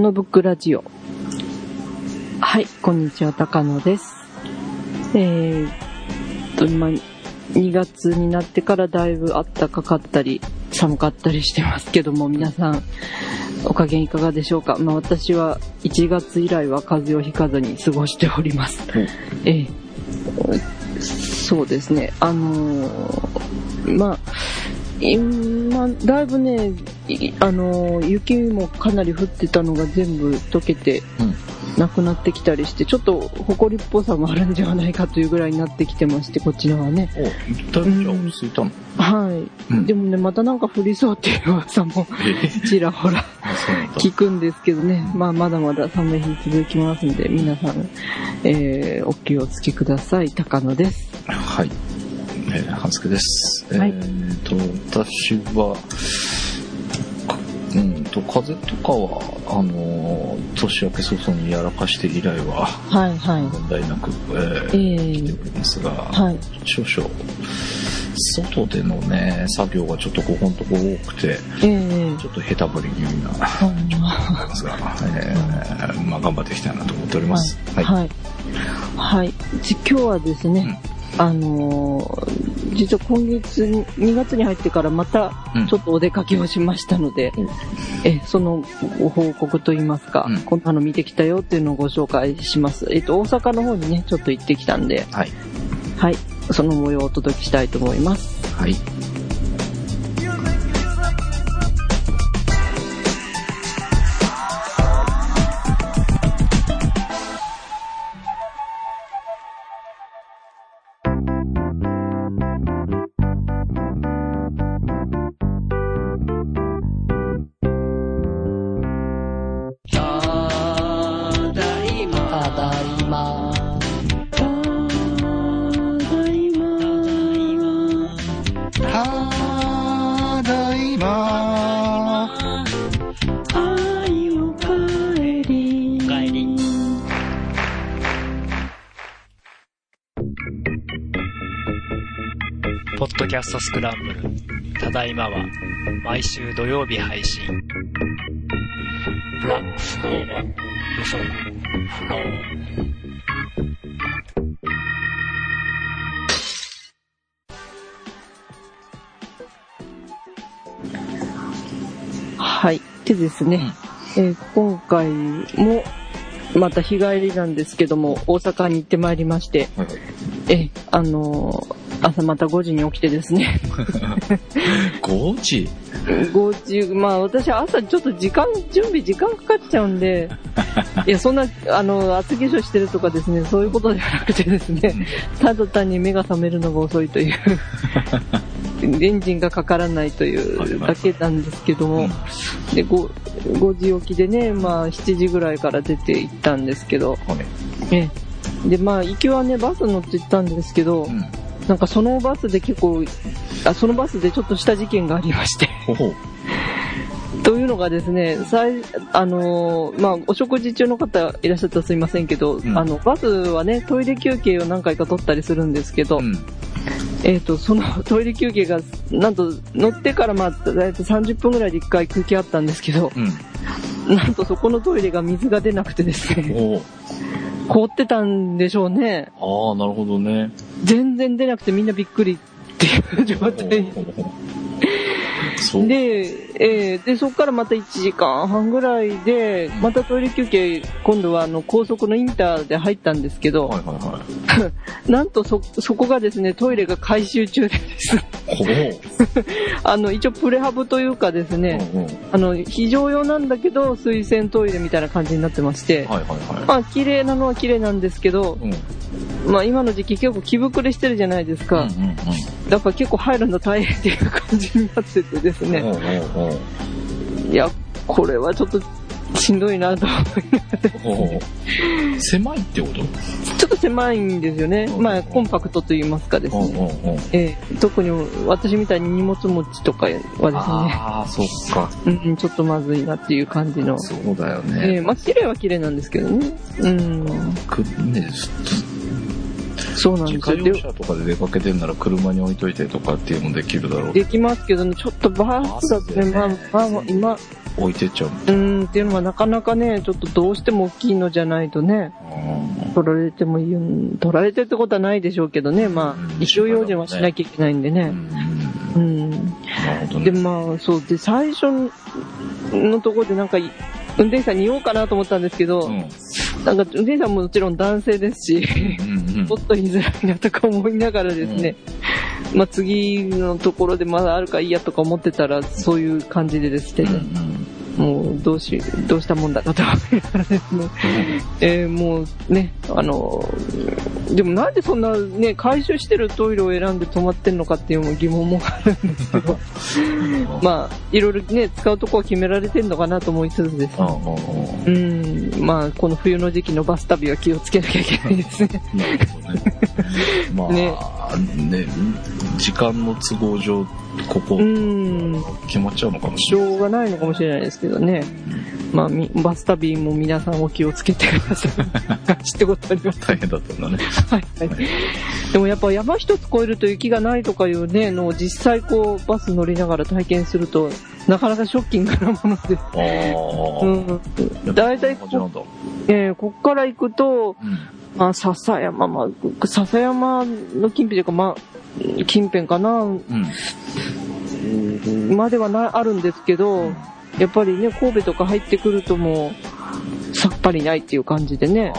高野ブックラジオ。はい、こんにちは、高野です。えーっと、今、2月になってからだいぶ暖かかったり、寒かったりしてますけども、皆さん、お加減いかがでしょうか？まあ私は1月以来は風邪をひかずに過ごしております。ええそうですね。あのーまあ、今、だいぶね、いあのー雪もかなり降ってたのが全部溶けて、うんなくなってきたりして、ちょっと埃っぽさもあるんではないかというぐらいになってきてまして、こっちのはね。お、だいぶじゃあ落ち着いたの？はい。うんでもね、またなんか降りそうっていう噂もえちらほら。聞くんですけどね。まあ、まだまだ寒い日続きますんで、皆さん、えー、お気をつけください。高野です。はい。えー、半助です。はいえーと、私は、と、風邪とかは、あのー、年明け早々にやらかして以来は、はい、はい。問題なく、ええー、来てー、おりますが、はい。少々、外でのね、作業がちょっとここのとこ多くて、えー、ちょっと下手ぶり気味な、あますが、えーまあ頑張っていきたいなと思っております。はい。はい。はい。じ今日はですね、あのー実は今月に、2月に入ってからまたうんちょっとお出かけをしましたので、うんえ、そのご報告といいますか、うんこんなの見てきたよっていうのをご紹介します。えっと、大阪の方にね、ちょっと行ってきたんで、はい。はい。その模様をお届けしたいと思います。はい。ストスクランブル。ただいまは毎週土曜日配信。ブラックスノーマン予測不能はい。でですね、えー今回も、また日帰りなんですけども、大阪に行ってまいりまして、はい。えーあのー 朝また5時に起きてですね、5時？5時、まあ私朝ちょっと時間、準備時間かかっちゃうんで、いや、そんな、あの、厚化粧してるとかですね、そういうことじゃなくてですね、ただ単に目が覚めるのが遅いという、エンジンがかからないというだけなんですけども、で 5, 5時起きでね、まあ7時ぐらいから出て行ったんですけど、はい。ええ。で、まあ行きはね、バス乗って行ったんですけど、うん。なんかそのバスで結構、あそのバスでちょっとした事件がありまして。というのがですね、最あのーまあ、お食事中の方いらっしゃったらすいませんけど、うんあの、バスはね、トイレ休憩を何回か取ったりするんですけど、うん。えっ、と、その トイレ休憩が、なんと乗ってからまあ、だいたい30分ぐらいで1回休憩あったんですけど、うん。なんとそこのトイレが水が出なくてですね、凍ってたんでしょうね。ああ、なるほどね。全然出なくてみんなびっくりっていう状態。で、えーで、そこからまた1時間半ぐらいで、またトイレ休憩、今度はあの高速のインターで入ったんですけど、はいはいはい。なんとそ、そこがですね、トイレが改修中でです。あの、一応プレハブというかですね、うんうん。あの、非常用なんだけど、水洗トイレみたいな感じになってまして、はいはいはまあ、綺麗なのは綺麗なんですけど、い。うん。まあ、今の時期結構着膨れしてるじゃないですか。うんうんだから結構入るの大変っていう感じになってて。ね、おうおうおういや、これはちょっとしんどいなと思いおう狭いってこと？ちょっと狭いんですよね。うんまあ、コンパクトと言いますかですね。ええ特に私みたいに荷物持ちとかはですね、ああ、そっか。うん、ちょっとまずいなっていう感じの。そうだよええね。まあ、綺麗は綺麗なんですけどね。うん、くね、そうなんですよ。自動車とかで出かけてんなら車に置いといてとかっていうのもできるだろう。できますけどね、ちょっとバスだとね、まあ、まあ、今、置いてっちゃう。うん、っていうのはなかなかね、ちょっとどうしても大きいのじゃないとね、取られてもいいよ、取られてってことはないでしょうけどね、まあ、うん一生用心はしなきゃいけないんでね。うんうんうん。なるほどで、ね。まあ、そう、で、最初のところでなんか、運転手さんに言おうかなと思ったんですけど、うん。なんか運転手さんももちろん男性ですし、うんうんちょっと言いづらいなとか思いながらですね、まあ次のところでまだあるからいいやとか思ってたら、そういう感じでですね、もうどうし、どうしたもんだかと思いながらですね、えーもうね、あの、でもなんでそんなね、回収してるトイレを選んで止まってんのかっていう疑問もあるんですけど、まあ、いろいろね、使うとこは決められてんのかなと思いつつですうんね、うん。うん、まあ、この冬の時期のバス旅は気をつけなきゃいけないですね。ね。まあ、ね、時間の都合上、ここ、うん、決まっちゃうのかもししれない。ょうがないのかもしれないですけどね。まあ、みバス旅も皆さんお気をつけてください。知ってことあります。大変だったんだね。はい、はい。でもやっぱ山一つ越えると雪がないとかいうね、のを実際こうバス乗りながら体験すると、なかなかショッキングなもので。ああ。うん。だいたいこ。えーこっから行くと、うん。まあ、笹山、まあ、笹山の近辺というか、まあ、近辺かな、うん。まではな、あるんですけど、やっぱりね、神戸とか入ってくるともう、さっぱりないっていう感じでね。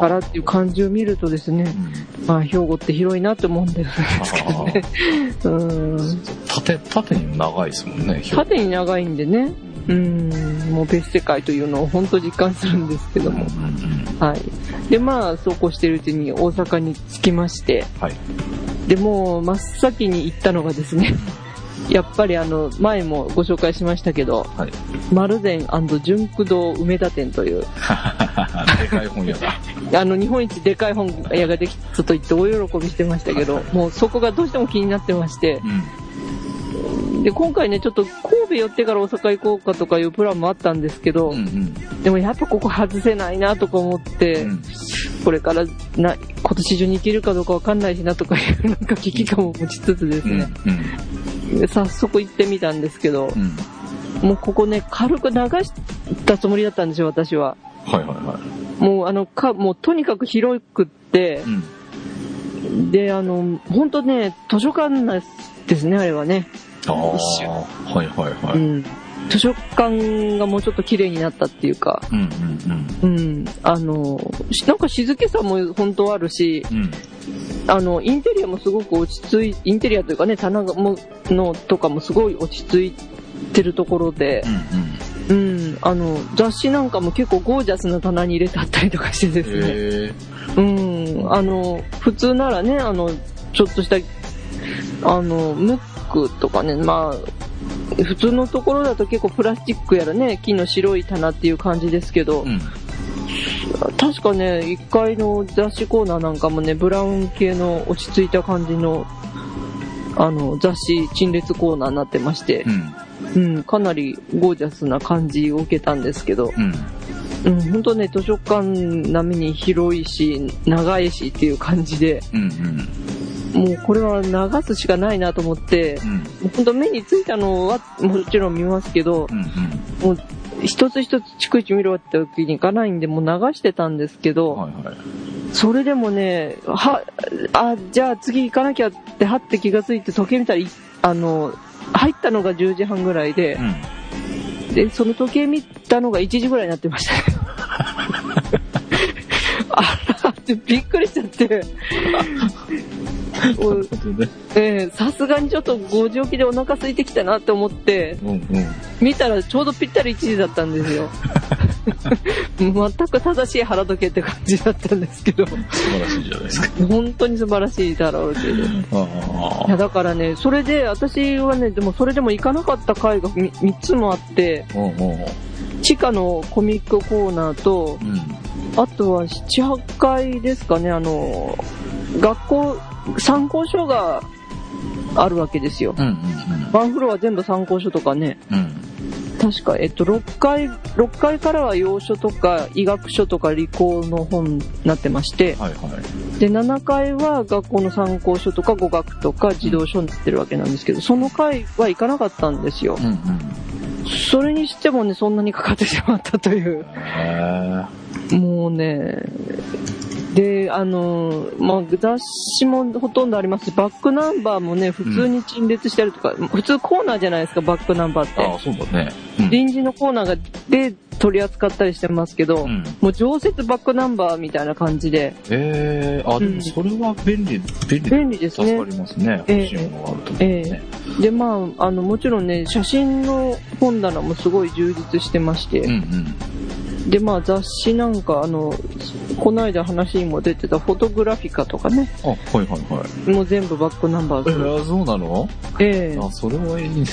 からっていう感じを見るとですね、うんまあ、兵庫って広いなって思うんですけどね。うん。縦、縦に長いですもんね、表縦に長いんでね、うん、もう別世界というのを本当実感するんですけども。はい。で、まあ、そうこうしてるうちに大阪に着きまして、はい。で、もう真っ先に行ったのがですね、やっぱりあの、前もご紹介しましたけど、はい。丸善純駆堂梅田店という、でかい本屋だ。あの、日本一でかい本屋ができたと言って大喜びしてましたけど、もうそこがどうしても気になってましてう、ん。で、今回ね、ちょっと神戸寄ってから大阪行こうかとかいうプランもあったんですけど、うんうん。でもやっぱここ外せないなとか思って、うんこれからな、今年中に行けるかどうかわかんないしなとかいうなんか危機感も持ちつつですうん早速行ってみたんですけど、うん。もうここね、軽く流したつもりだったんですよ、私は。はいはいはい。もうあの、か、もうとにかく広くってう、ん。で、あの、本当ね、図書館なんですね、あれはね。ああ。はいはいはい。うん。図書館がもうちょっと綺麗になったっていうか、うんうんうん。あの、しなんか静けさも本当あるし、うん。うん。あの、インテリアもすごく落ち着い、インテリアというかね、棚がものとかもすごい落ち着いてるところで、うんうん。うん、あの、雑誌なんかも結構ゴージャスな棚に入れてあったりとかしてですね、へうん、あの、普通ならね、あの、ちょっとした、あの、ムックとかね、まあ、普通のところだと結構プラスチックやらね、木の白い棚っていう感じですけどえ。う、ん。確かね、1階の雑誌コーナーなんかもね、ブラウン系の落ち着いた感じの、あの、雑誌陳列コーナーになってましてう、ん。うん、かなりゴージャスな感じを受けたんですけど、うん。うん、本当ね、図書館並みに広いし、長いしっていう感じで。もうこれは流すしかないなと思って、うん。本当目についたのはもちろん見ますけど、うんもう一つ一つ逐一見るわってわけにいかないんで、もう流してたんですけうん。ど、はいはい。それでもね、は、あ、じゃあ次行かなきゃって、はって気がついて時計見たらい、あの、入ったのが10時半ぐらいでう、ん。で、その時計見たのが1時ぐらいになってましたね。あらってびっくりしちゃって。さすがにちょっと5時起きでお腹空いてきたなって思って、うんうん。見たらちょうどぴったり1時だったんですよ。全く正しい腹時計って感じだったんですけど、素晴らしいじゃないですか。本当に素晴らしいだろうけど。あいやだからね、それで、私はね、でもそれでも行かなかった回が 3, つもあって。地下のコミックコーナーと、うん。あとは7、8階ですかね、あの、学校、参考書があるわけですよ。うんうんワンフロア全部参考書とかね、うん。うん。確か、えっと、6階、6階からは洋書とか医学書とか理工の本になってまして、はいはい。で、7階は学校の参考書とか語学とか児童書になってるわけなんですけど、その階は行かなかったんですよ。うんうん。それにしてもね、そんなにかかってしまったという。へもうね、で、あの、まあ、雑誌もほとんどありますし、バックナンバーもね、普通に陳列してあるとか、普通コーナーじゃないですか、バックナンバーっーあ。そうだね。うん。臨時のコーナーがで取り扱ったりしてますけど、うんもう常設バックナンバーみたいな感じで、えー、あ、でうんもそれは便利、便利便利ですね助かりますね。ええ欲しいものがあるとね。で、まあ、あの、もちろんね、写真の本棚もすごい充実してまして、うんうん。で、まあ雑誌なんか、あの、この間話にも出てたフォトグラフィカとかね、あ、はいはいはい。もう全部バックナンバーえする。ー、そうなの？ええあ、それはいいね。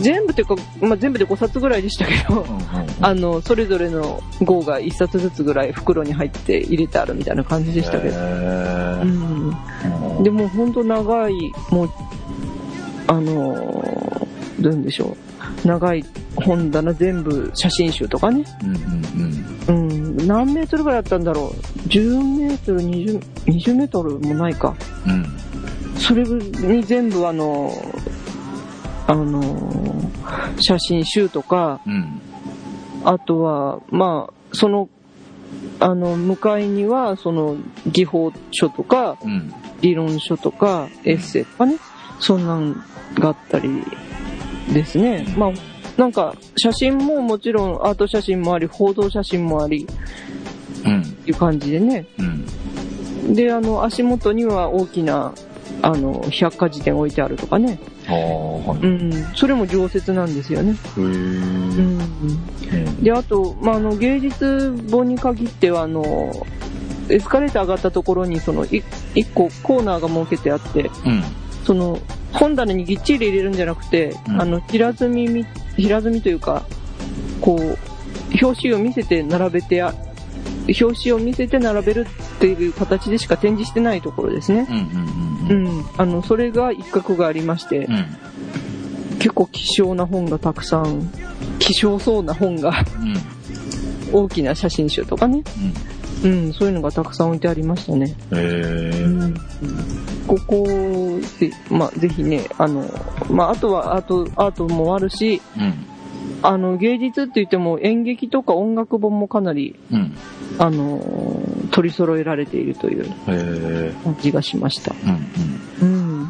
全部っていうか、まあ全部で5冊ぐらいでしたけど、うんうんうん あの、それぞれの号が1冊ずつぐらい袋に入って入れてあるみたいな感じでしたけど。へうーん。でも本当長い、もう、あのーどういうんでしょう。長い本棚全部写真集とかね。うんうんうん。何メートルぐらいあったんだろう。10メートル、20、20メートルもないか。うん。うん。それに全部あの、あの、写真集とか、うん。あとは、まあ、その、あの、向かいには、その、技法書とか、うん。理論書とか、エッセイとかね、そんなんがあったりですね。まあ、なんか、写真ももちろんアート写真もあり、報道写真もあり、うん。っていう感じでね。うん。で、あの、足元には大きな、あの、百科事典置いてあるとかね。ああ、はい。うん。それも常設なんですよね。へーうん。うん。で、あと、まあ、あの、芸術本に限っては、あの、エスカレーター上がったところに、その、い一個コーナーが設けてあって、うん。その、本棚にぎっちり入れるんじゃなくて、うんあの、平積みみ、平積みというか、こう、表紙を見せて並べてあ、表紙を見せて並べるっていう形でしか展示してないところですね。うん。あの、それが一角がありまして、うん。結構希少な本がたくさん、希少そうな本が、うん。大きな写真集とかね、うん、そういうのがたくさん置いてありましたね。へーここで、まあ、ぜひね、あの、まあ、あとはアート、アートもあるし、うん。あの、芸術って言っても演劇とか音楽本もかなり、うん。あの、取り揃えられているという感じがしました。うんうん。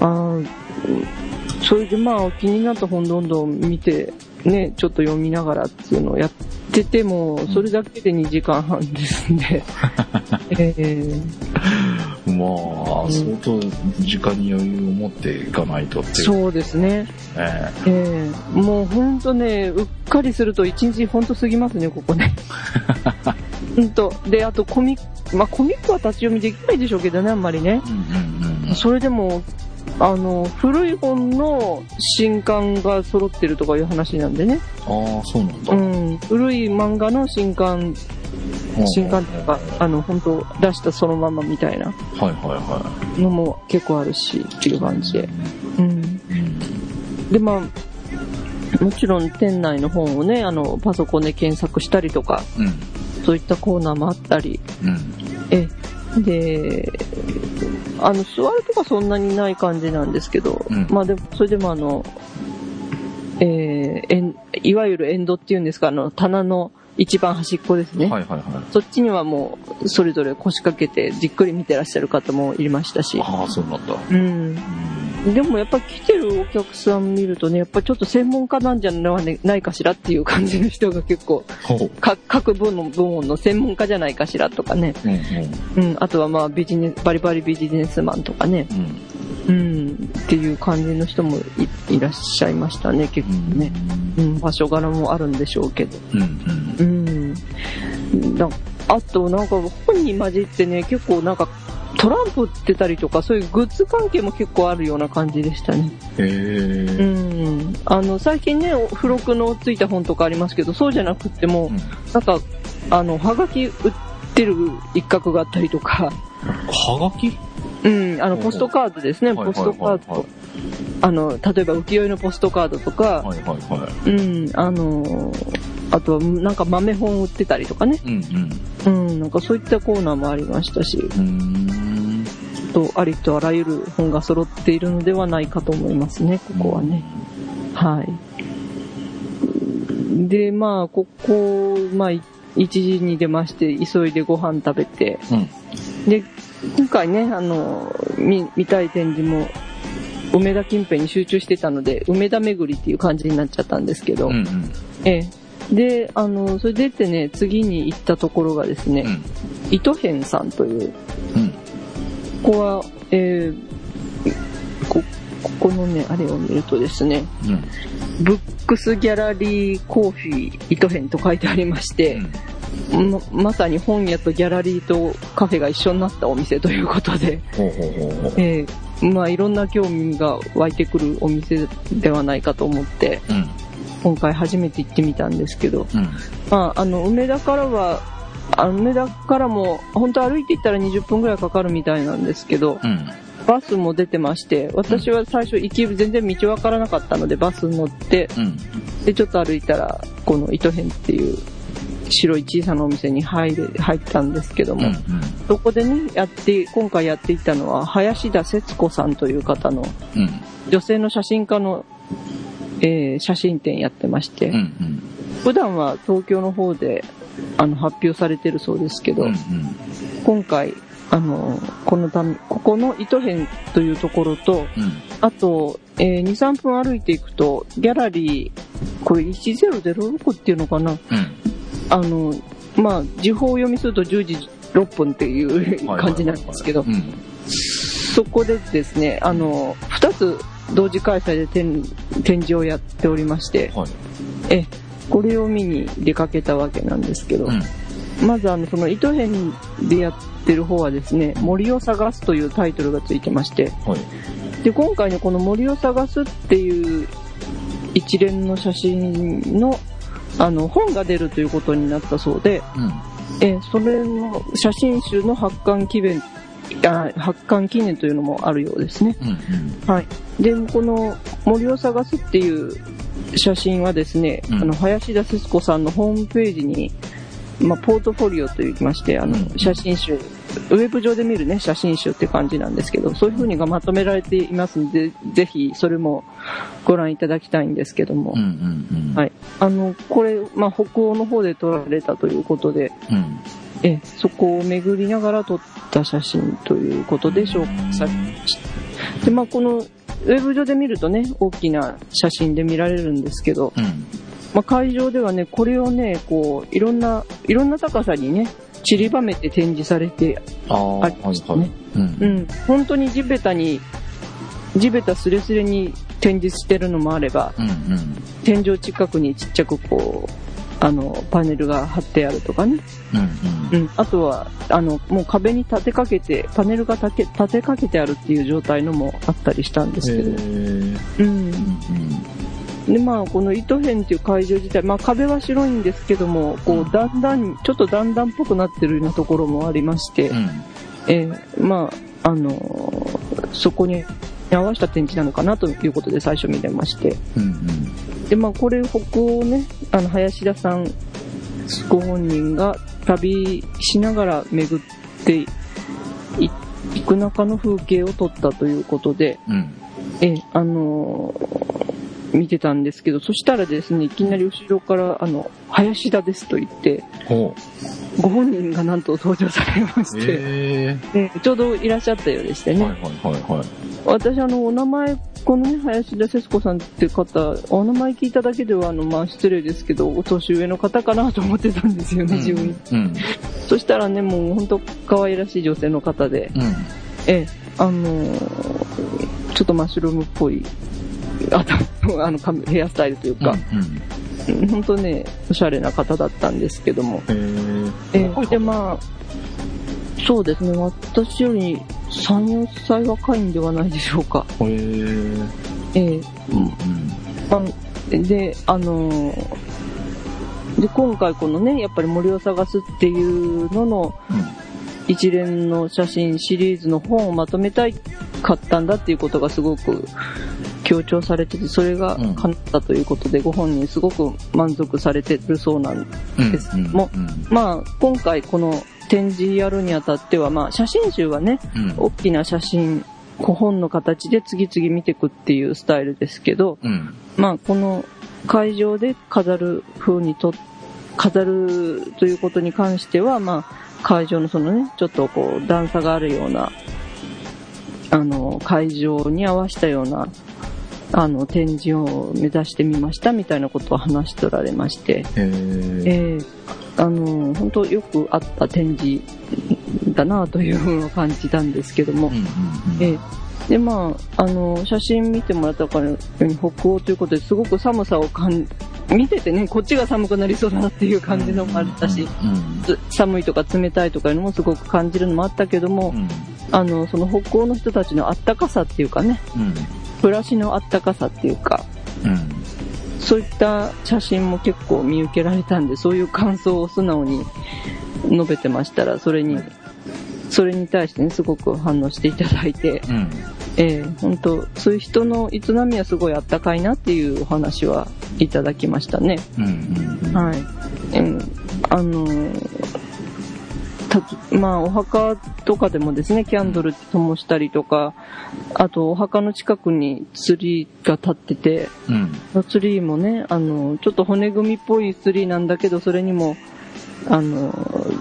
あーそれでまあ気になった本どんどん見て、ね、ちょっと読みながらっていうのをやってても、それだけで2時間半ですんで、えうん。まあ、相当時間に余裕を持っていかないとってーいう。そうですね。ええーもうほんとね、うっかりすると1日ほんと過ぎますね、ここね。うんと、で、あとコミック、まあコミックは立ち読みできないでしょうけどね、あんまりね。うんうんうん。それでも、あの、古い本の新刊が揃ってるとかいう話なんでね。ああ、そうなんだ。うん。古い漫画の新刊、新刊とか、あの、本当出したそのままみたいなはいはいはのも結構あるし、っていう感じで。うん。で、まあ、もちろん店内の本をね、あの、パソコンで検索したりとか、うん。そういったコーナーもあったり、うん。え、で、あの、座るとかそんなにない感じなんですけど、うんまあでも、それでもあの、えーいわゆるエンドっていうんですか、あの、棚の一番端っこですね。はいはいはい。そっちにはもう、それぞれ腰掛けてじっくり見てらっしゃる方もいましたし。ああ、そうなんだ。うん。でもやっぱ来てるお客さん見るとね、やっぱちょっと専門家なんじゃないかしらっていう感じの人が結構、各部の部門の専門家じゃないかしらとかね。うんうん。うん、あとはまあビジネス、バリバリビジネスマンとかね。うん。うん、っていう感じの人もいいらっしゃいましたね、結構ね。うん、場所柄もあるんでしょうけど。うんうん。あと、なんか本に混じってね、結構なんかトランプ売ってたりとか、そういうグッズ関係も結構あるような感じでしたね。へうえ。ん。あの、最近ね、付録のついた本とかありますけど、そうじゃなくっても、うんなんか、あの、はがき売ってる一角があったりとか、はがき？うん、あの、ポストカードですね、ポストカード。あの、例えば浮世絵のポストカードとか、はいはいはい。うん、あの、あとはなんか豆本売ってたりとかね、うんうん。うん、なんかそういったコーナーもありましたし、うーん。とありとあらゆる本が揃っているのではないかと思いますね、ここはね。はい。で、まあ、ここ、まあ、い1時に出まして、急いでご飯食べて、うん。で、今回ね、あの、見、見たい展示も、梅田近辺に集中してたので、梅田巡りっていう感じになっちゃったんですけど、うんうん。ええ。で、あの、それでってね、次に行ったところがですね、うん。糸編さんという、うん。ここは、えーこ、ここのね、あれを見るとですね、うん。ブックスギャラリーコーヒー糸編と書いてありまして、ままさに本屋とギャラリーとカフェが一緒になったお店ということで。えーまあいろんな興味が湧いてくるお店ではないかと思って、うん。今回初めて行ってみたんですけど、うん。まああの、梅田からは、あの梅田からも、本当歩いて行ったら20分ぐらいかかるみたいなんですけど、うん。バスも出てまして、私は最初行き、全然道わからなかったのでバス乗って、うん。で、ちょっと歩いたら、この糸編っていう白い小さなお店に入れ、入ったんですけども、うん。そこでね、やって、今回やっていたのは、林田節子さんという方の、うん。女性の写真家の、えー写真展やってまして、うん。うん。普段は東京の方で、あの、発表されてるそうですけど、うん。今回、あの、このため、ここの糸編というところと、うん。あと、えー2、3分歩いていくと、ギャラリー、これ1006っていうのかな？うん。あの、まあ、時報を読みすると10時6分っていうはい感じなんですけどう、ん。そこでですね、あの、2つ同時開催で展展示をやっておりまして、はい。え、これを見に出かけたわけなんですけど、うん。まずあの、その糸編でやってる方はですね、森を探すというタイトルがついてまして、はい。で、今回ね、この森を探すっていう一連の写真の、あの、本が出るということになったそうで、うん。えーそれの写真集の発刊記念、あ発刊記念というのもあるようですね。うん。うん。はい。で、この森を探すっていう写真はですね、うんあの、林田節子さんのホームページに、まあ、ポートフォリオと言いまして、あのうん、写真集、ウェブ上で見るね、写真集って感じなんですけど、そういう風にがまとめられていますので、ぜひそれもご覧いただきたいんですけども。はい。あの、これ、まあ、北欧の方で撮られたということで、うん。え、そこを巡りながら撮った写真ということで紹介されました。で、まあ、この、ウェブ上で見るとね、大きな写真で見られるんですけど、うん。まあ、会場ではね、これをね、こう、いろんな、いろんな高さにね、散りばめて展示されて、ありましたねはい。うんう。ん、本当に地べたに、地べたすれすれに展示してるのもあれば、うん。うん。天井近くにちっちゃくこう、あの、パネルが貼ってあるとかね。うん。うん。あとは、あの、もう壁に立てかけて、パネルが立て立てかけてあるっていう状態のもあったりしたんですけど。うん。うん。で、まあ、この糸編っていう会場自体、まあ壁は白いんですけども、こう、だんだん、ちょっとだんだんっぽくなってるようなところもありまして、うん。えーまあ、あのーそこに合わせた展示なのかなということで最初見れまして。うん。で、まあ、これ、北欧をね、あの、林田さんご本人が旅しながら巡ってい行く中の風景を撮ったということで、うん。え、あのー見てたんですけど、そしたらですね、いきなり後ろから、あの、林田ですと言って。ご本人がなんと登場されまして、へえちょうどいらっしゃったようでしてえ。ね。はいはいはいはい。私、あの、お名前、このね、林田節子さんって方、お名前聞いただけでは、あの、まあ、失礼ですけど、お年上の方かなと思ってたんですよね、自分。うん。そしたらね、もう本当可愛らしい女性の方で、うん。ええ、あのーちょっとマッシュルームっぽい、あと、あの、髪ヘアスタイルというか、うん。本当ね、おしゃれな方だったんですけども、へえ。ええ、で、まあ、そうですね、私より3、4歳若いんではないでしょうか。へえ。ええ、うん。あで、あのーで、今回このね、やっぱり森を探すっていうのの一連の写真シリーズの本をまとめたいかったんだっていうことがすごく強調されてて、それがうん叶ったということで、ご本人すごく満足されてるそうなんうん。ですうん。もうん。まあ、今回この展示やるにあたっては、まあ、写真集はね、うん。大きな写真、古本の形で次々見ていくっていうスタイルですけど、うん。まあ、この会場で飾る風にと、飾るということに関しては、まあ、会場のそのね、ちょっとこう、段差があるような、あの、会場に合わせたような、あの、展示を目指してみましたみたいなことを話しておられまして、えーあの、本当よくあった展示だなというふうに感じたんですけども、うんうんうん。えーで、まあ、あの、写真見てもらったから北欧ということですごく寒さを感見ててね、こっちが寒くなりそうだなっていう感じのもあったし、うんつ寒いとか冷たいとかいうのもすごく感じるのもあったけども、うん。あの、その北欧の人たちのあったかさっていうかね、うん暮らしのあったかさっていうか、うんそういった写真も結構見受けられたんで、そういう感想を素直に述べてましたら、それに、それに対してね、すごく反応していただいて、うんええ本当そういう人の営みはすごいあったかいなっていうお話はいただきましたね。うんうんうんはい。うん、あのー まあ、お墓とかでもですね、キャンドル灯したりとか、あと、お墓の近くにツリーが立ってて、うん。ツリーもね、あの、ちょっと骨組みっぽいツリーなんだけど、それにも、あの、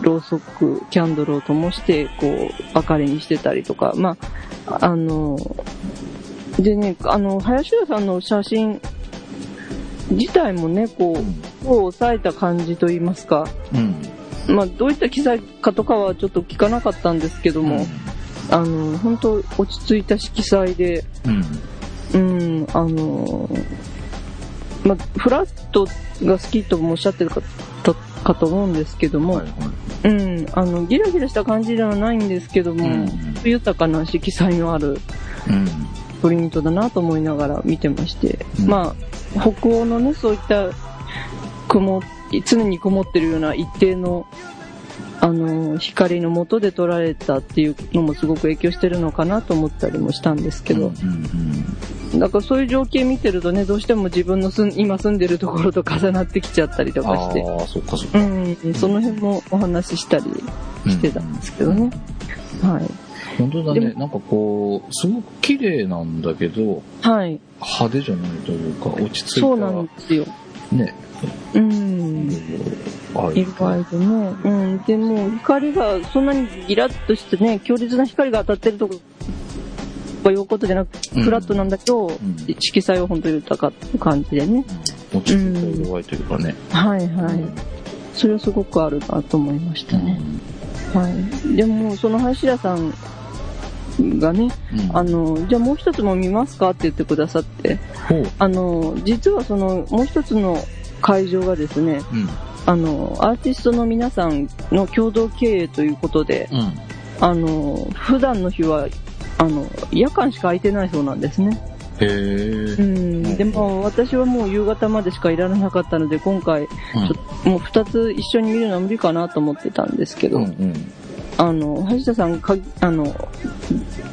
ろうそく、キャンドルを灯して、こう、明かりにしてたりとか、まあ、あの、でね、あの、林田さんの写真自体もね、こう、を抑えた感じといいますか、うんまあ、どういった記載かとかはちょっと聞かなかったんですけども、あの、本当落ち着いた色彩で、うん。うん、あの、まあ、フラットが好きともおっしゃってるかとかと思うんですけども、はいはい。うん、あの、ギラギラした感じではないんですけども、うん。豊かな色彩のあるうん。プリントだなと思いながら見てまして、うん。まあ、北欧のね、そういった曇、常に曇ってるような一定の、あの、光の下で撮られたっていうのもすごく影響してるのかなと思ったりもしたんですけど、うんだからそういう情景見てるとね、どうしても自分の住ん 今住んでるところと重なってきちゃったりとかして、ああそっかそっかうん、その辺もお話ししたりしてたんですけどね。はい。本当だねなんかこうすごく綺麗なんだけどはい。派手じゃないというか落ち着いたそうなんですよ。ねうん。意外でね。うん。でも、光がそんなにギラッとしてね、強烈な光が当たってるとこがいうことじゃなく、うんフラットなんだけど、ん色彩は本当に豊かって感じでね。落ち着いた色合いというかねはいはい。それはすごくあるなと思いましたね。はい。でも、その林田さんがね、うんあの、じゃあもう一つも見ますかって言ってくださって、あの、実はその、もう一つの会場がですね、うん。あの、アーティストの皆さんの共同経営ということで、うん。あの、普段の日は、あの、夜間しか空いてないそうなんですね。へえうん。でも、私はもう夕方までしかいられなかったので、今回、ちょっともう二つ一緒に見るのは無理かなと思ってたんですけど、うんうん。あの、橋田さん、かあの、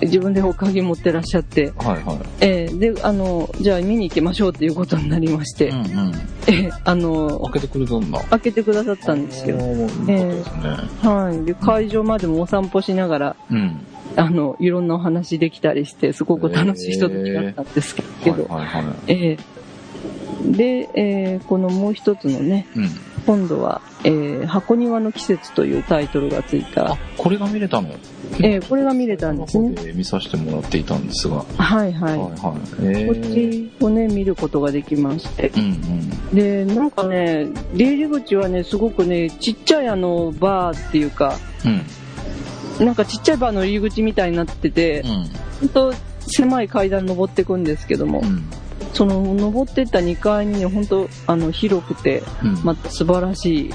自分でお鍵持ってらっしゃって、はいはい。えーで、あの、じゃあ見に行きましょうっていうことになりまして、うんうん。えー あの、開けてくれたんだ。開けてくださったんですよ。よかったですね。はい。で、会場までもお散歩しながら、うん。あの、いろんなお話できたりして、すごく楽しい人たちだったんですけど、はいはいはい。えー。で、えーこのもう一つのね、うん今度は、えー箱庭の季節というタイトルがついた。あ、これが見れたの？えーこれが見れたんですね。で見させてもらっていたんですが。ははい。はい。いはい。えこっー。ちをね、見ることができまして。うんうん。で、なんかね、出入り口はね、すごくね、ちっちゃいあの、バーっていうか、うん。なんかちっちゃいバーの入り口みたいになってて、ほんと狭い階段登っていくんですけども、うんその登ってった2階にね、ほんとあの広くて、うん。また素晴らしい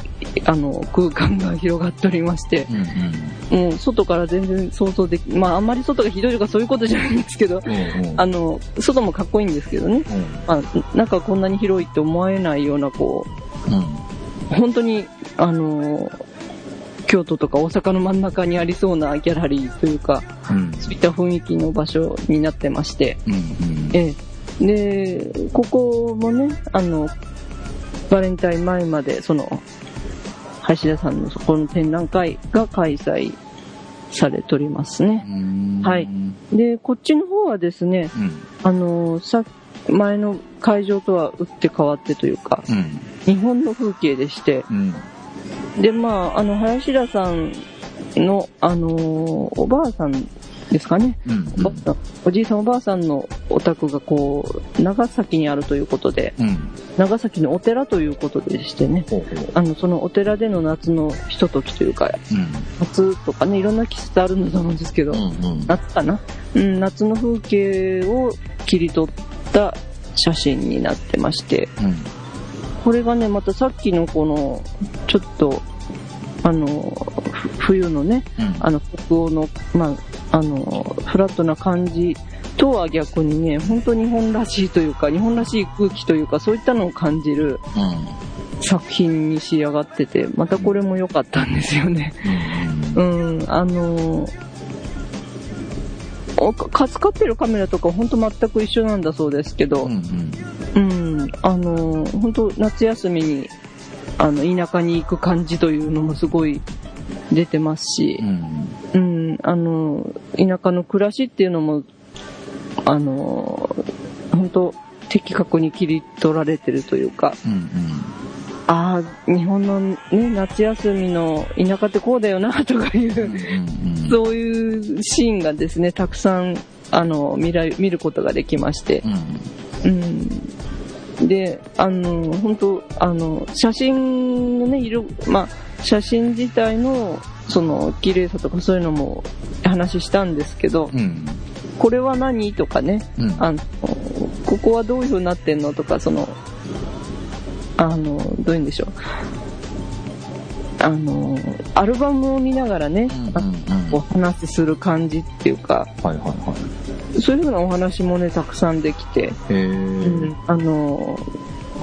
あの空間が広がっておりまして、うんもう外から全然想像でき、まああんまり外がひどいとかそういうことじゃないんですけど、うんうん。うんあの、外もかっこいいんですけどね、まあ、中こんなに広いって思えないような、こうん。う、本当に、あの、京都とか大阪の真ん中にありそうなギャラリーというか、うん。そういった雰囲気の場所になってまして、うんうん。ええ。で、ここもね、あの、バレンタイン前まで、その、橋田さんのそこの展覧会が開催されておりますね。うんはいで、こっちの方はですね、うんあの、さっ前の会場とは打って変わってというか、うん。日本の風景でして、うん。で、まあ、あの、林田さんの、あのーおばあさんですかね。うん。おばあさんおじいさんおばあさんのお宅がこう、長崎にあるということで、うん。長崎のお寺ということでしてね、ほうほう。あの、そのお寺での夏のひとときというか、うん。夏とかね、いろんな季節あるんだと思うんですけど、うん。うん。夏かなうん、夏の風景を切り取った写真になってまして、うん。これがね、またさっきのこの、ちょっと、あの、ふ冬のね、うん。あの、北欧の、まあ、あの、フラットな感じとは逆にね、本当日本らしいというか、日本らしい空気というか、そういったのを感じる作品に仕上がってて、またこれも良かったんですよね。うん。うん、あの、おか使ってるカメラとか本当全く一緒なんだそうですけど、うん。うん。うん、あの、本当夏休みに、あの、田舎に行く感じというのもすごい出てますしう、ん。うん、あの、田舎の暮らしっていうのも、あの、本当的確に切り取られてるというか、うん。ああ、日本のね、夏休みの田舎ってこうだよな、とかいう、うん。そういうシーンがですね、たくさん、あの、見られ見ることができまして、うん。うん。で、あの、本当あの、写真のね、色、まあ、写真自体の、その、綺麗さとかそういうのも話したんですけど、うん。これは何とかね、うん。あの、ここはどういう風になってんのとか、その、あの、どういうんでしょう。あの、アルバムを見ながらね、あお話しする感じっていうか、はいはいはい。そういう風なお話もね、たくさんできて。うんあの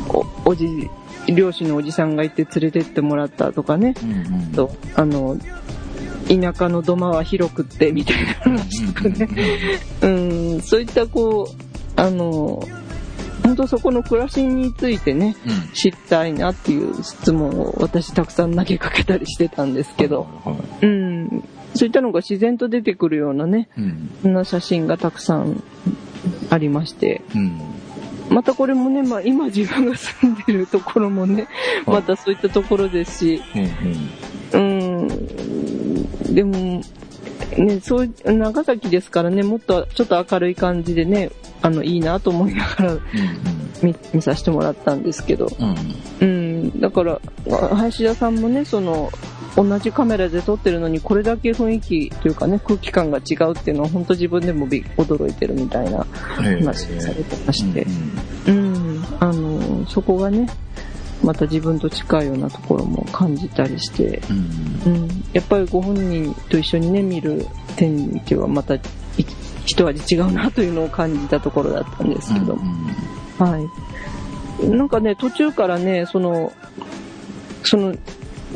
おおじ漁師のおじさんがいて連れてってもらったとかね、うんうん。とあの田舎の土間は広くってみたいな話とかね、うん、そういったこうあの本当そこの暮らしについてねうん。知りたいなっていう質問を私たくさん投げかけたりしてたんですけど、はいはい。うん、そういったのが自然と出てくるようなねうん。そんな写真がたくさんありましてうん。またこれもね、まあ、今自分が住んでるところもね、はいまたそういったところですし、うん。うん、でも、ね、そう長崎ですからね、もっとちょっと明るい感じでね、あの、いいなと思いながらうん。見見させてもらったんですけど、うん。うん、だから、あ林田さんもね、その、同じカメラで撮ってるのにこれだけ雰囲気というかね、空気感が違うっていうのは本当自分でもび驚いてるみたいな話されてまして、うん、あの、そこがね、また自分と近いようなところも感じたりして、うん。うん、やっぱりご本人と一緒にね、見る展示はまたい一味違うなというのを感じたところだったんですけど、はい。なんかね、途中からね、その、その、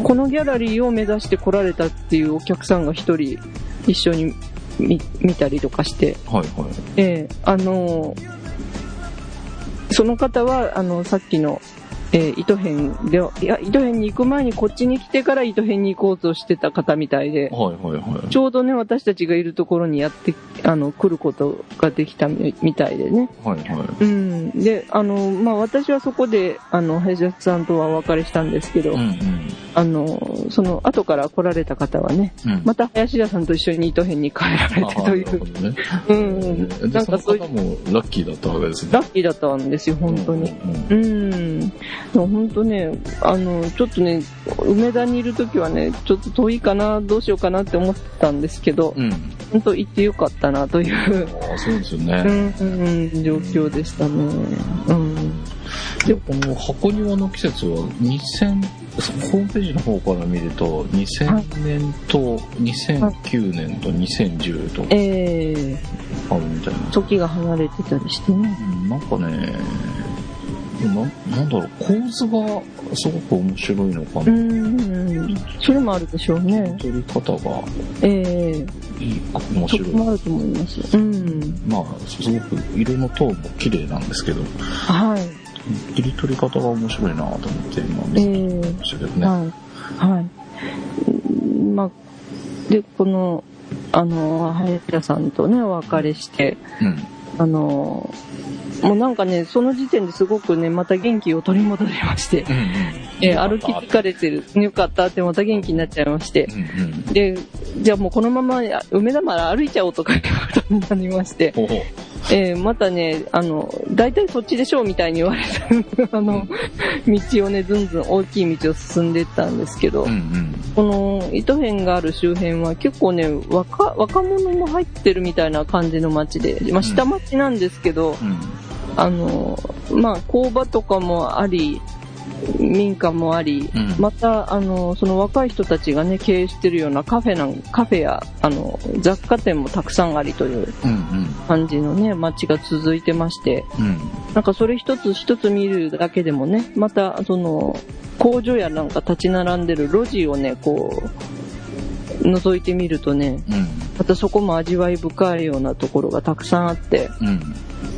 このギャラリーを目指して来られたっていうお客さんが一人一緒に見見たりとかして、はいはい。ええあのその方は、あの、さっきの、えー糸編では、いや、糸編に行く前にこっちに来てから糸編に行こうとしてた方みたいで、はいはいはい。ちょうどね、私たちがいるところにやって、あの、来ることができたみみたいでね。はいはい。うん。で、あの、まあ、私はそこで、あの、林田さんとはお別れしたんですけど、うんうん。あの、その後から来られた方はね、うん。また林田さんと一緒に糸編に帰られてあという、ね。うん。なんかそういう方もラッキーだったわけですね。ラッキーだったんですよ、本当に。うん。うん。でも本当ね、あの、ちょっとね、梅田にいるときはね、ちょっと遠いかな、どうしようかなって思ってたんですけど、うん。本当行ってよかったなという、ああ、そうですようね。ん、うん、状況でしたね。うん。で、この箱庭の季節は2000、ホームページの方から見ると、2000年と2009年と2010とええあるみたいな。時が離れてたりしてね。うんなんかね、ななんだろう、構図がすごく面白いのかうな。ん、それもあるでしょうね。撮り方がええいい、面白い。もあると思います。うん。まあ、すごく色のトーンも綺麗なんですけど、はい。切り取り方が面白いなと思って今見ええてましたけどね。はい。はい。うんまあ、で、この、あの、林田さんとね、お別れして、うん。あの、もうなんかね、その時点ですごくね、また元気を取り戻りまして、うんうん。えー歩き疲れてる、よかったってまた元気になっちゃいましてう、んうん。で、じゃあもうこのままあ梅田まで歩いちゃおうとかいうことになりまして。えーまたね、あの、大体そっちでしょうみたいに言われた、あの、道をね、ずんずん大きい道を進んでいったんですけど、うんうん。この糸辺がある周辺は結構ね、若、若者も入ってるみたいな感じの街で、まあ下町なんですけど、うん。あの、まあ工場とかもあり、民家もあり、うんまた、あの、その若い人たちがね、経営してるようなカフェなん、カフェや、あの、雑貨店もたくさんありという。感じのね、街が続いてまして、うん。なんかそれ一つ一つ見るだけでもね、また、その、工場やなんか立ち並んでる路地をね、こう、覗いてみるとね、うん。またそこも味わい深いようなところがたくさんあって、うん。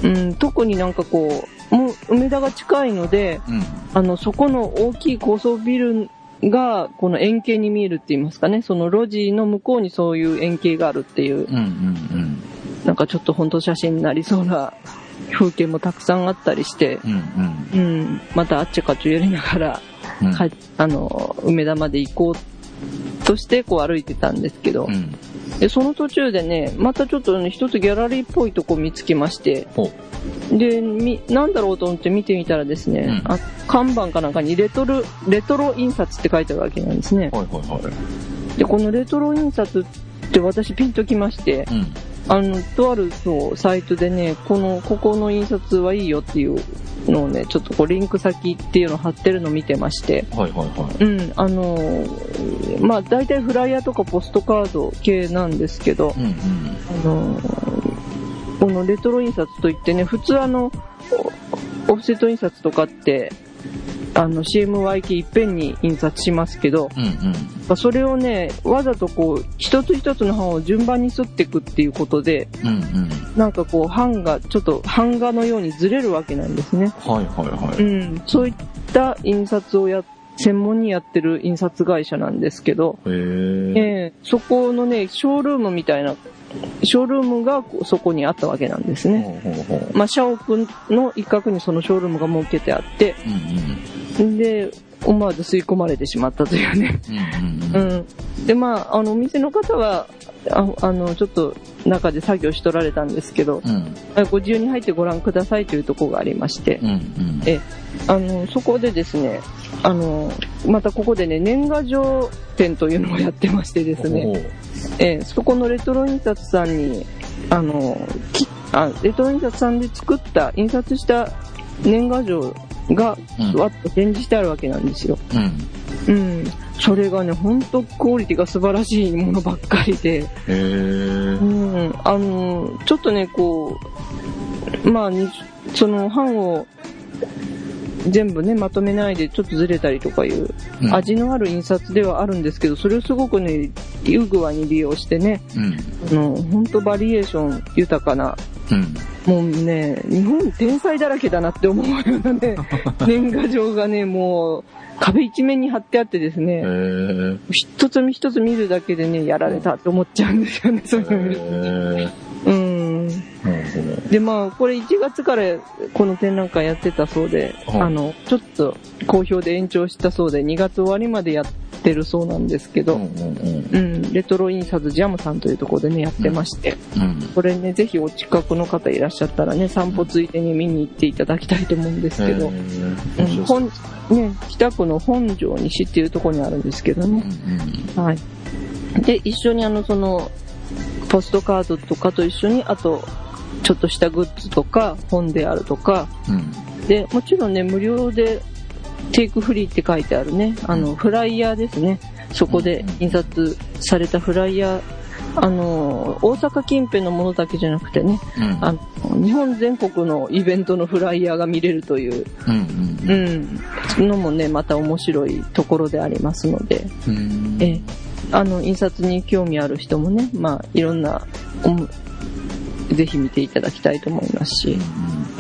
うん、特になんかこう、もう梅田が近いので、うん。あの、そこの大きい高層ビルが、この円形に見えるって言いますかね、その路地の向こうにそういう円形があるっていう、うん。うん。なんかちょっと本当写真になりそうな風景もたくさんあったりして、うん。うん、またあっちこっちやりながら、うん。かあの、梅田まで行こうとしてこう歩いてたんですけど、うん。で、その途中でね、またちょっとね、一つギャラリーっぽいとこ見つけまして、ほで、み、なんだろうと思って見てみたらですね、うんあ看板かなんかにレトロ、レトロ印刷って書いてあるわけなんですねう。。はいはいはい。で、このレトロ印刷って私ピンときまして、うん。あの、とあるそうサイトでね、この、ここの印刷はいいよっていうのをね、ちょっとこうリンク先っていうのを貼ってるのを見てまして、はいはいはい。うん、あのーまあ大体フライヤーとかポストカード系なんですけど、うんうん。あのーこのレトロ印刷といってね、普通あの、オオフセット印刷とかって、あの CMYK いっぺんに印刷しますけど、うんうん。まあそれをね、わざとこう、一つ一つの版を順番に刷っていくっていうことで、うんうん。なんかこう、版が、ちょっと版画のようにずれるわけなんですね。はいはいはうい。ん。そういった印刷をや、専門にやってる印刷会社なんですけど、へえ。ええそこのね、ショールームみたいな、ショールームがそこにあったわけなんですね。ほうほうほう。まあ、社屋の一角にそのショールームが設けてあって、うんうん。で、思わず吸い込まれてしまったというね。うん。で、まあ、あの、お店の方は、ああの、ちょっと中で作業しとられたんですけど、うんあご自由に入ってご覧くださいというところがありましてう、んうん。えあの、そこでですね、あの、またここでね、年賀状展というのをやってましてですね、えそこのレトロ印刷さんに、あの、きあレトロ印刷さんで作った、印刷した年賀状が、うんわっと展示してあるわけなんですよ。うん。うん。それがね、ほんとクオリティが素晴らしいものばっかりで、う。ん、あの、ちょっとね、こう、まあ、にその版を全部ね、まとめないでちょっとずれたりとかいう、うん味のある印刷ではあるんですけど、それをすごくね、いう具合に利用してね、うん。あの、ほんとバリエーション豊かな、うん。もうね、日本天才だらけだなって思うようなね、年賀状がね、もう、壁一面に貼ってあってですへね、え。一つ一つ見るだけでね、やられたって思っちゃうんですよね、そういうのうん。で、まあ、これ1月からこの展覧会やってたそうで、はいあの、ちょっと好評で延長したそうで、2月終わりまでやってるそうなんですけど、うんうんうん。うん、レトロ印刷ジャムさんというところでね、やってまして、うん。これね、ぜひお近くの方いらっしゃったらね、散歩ついでに見に行っていただきたいと思うんですけど、へうん、本、ね、北区の本庄西っていうところにあるんですけどね。うんはい。で、一緒にあの、その、ポストカードとかと一緒に、あと、ちょっとしたグッズとか、本であるとか、うん。で、もちろんね、無料で、テイクフリーって書いてあるね、あの、フライヤーですね。そこで印刷されたフライヤー、あの、大阪近辺のものだけじゃなくてね、うん。あの、日本全国のイベントのフライヤーが見れるという、うんう。ん、のもね、また面白いところでありますので、うん。ええ、あの、印刷に興味ある人もね、まあ、いろんな、ぜひ見ていただきたいと思いますし、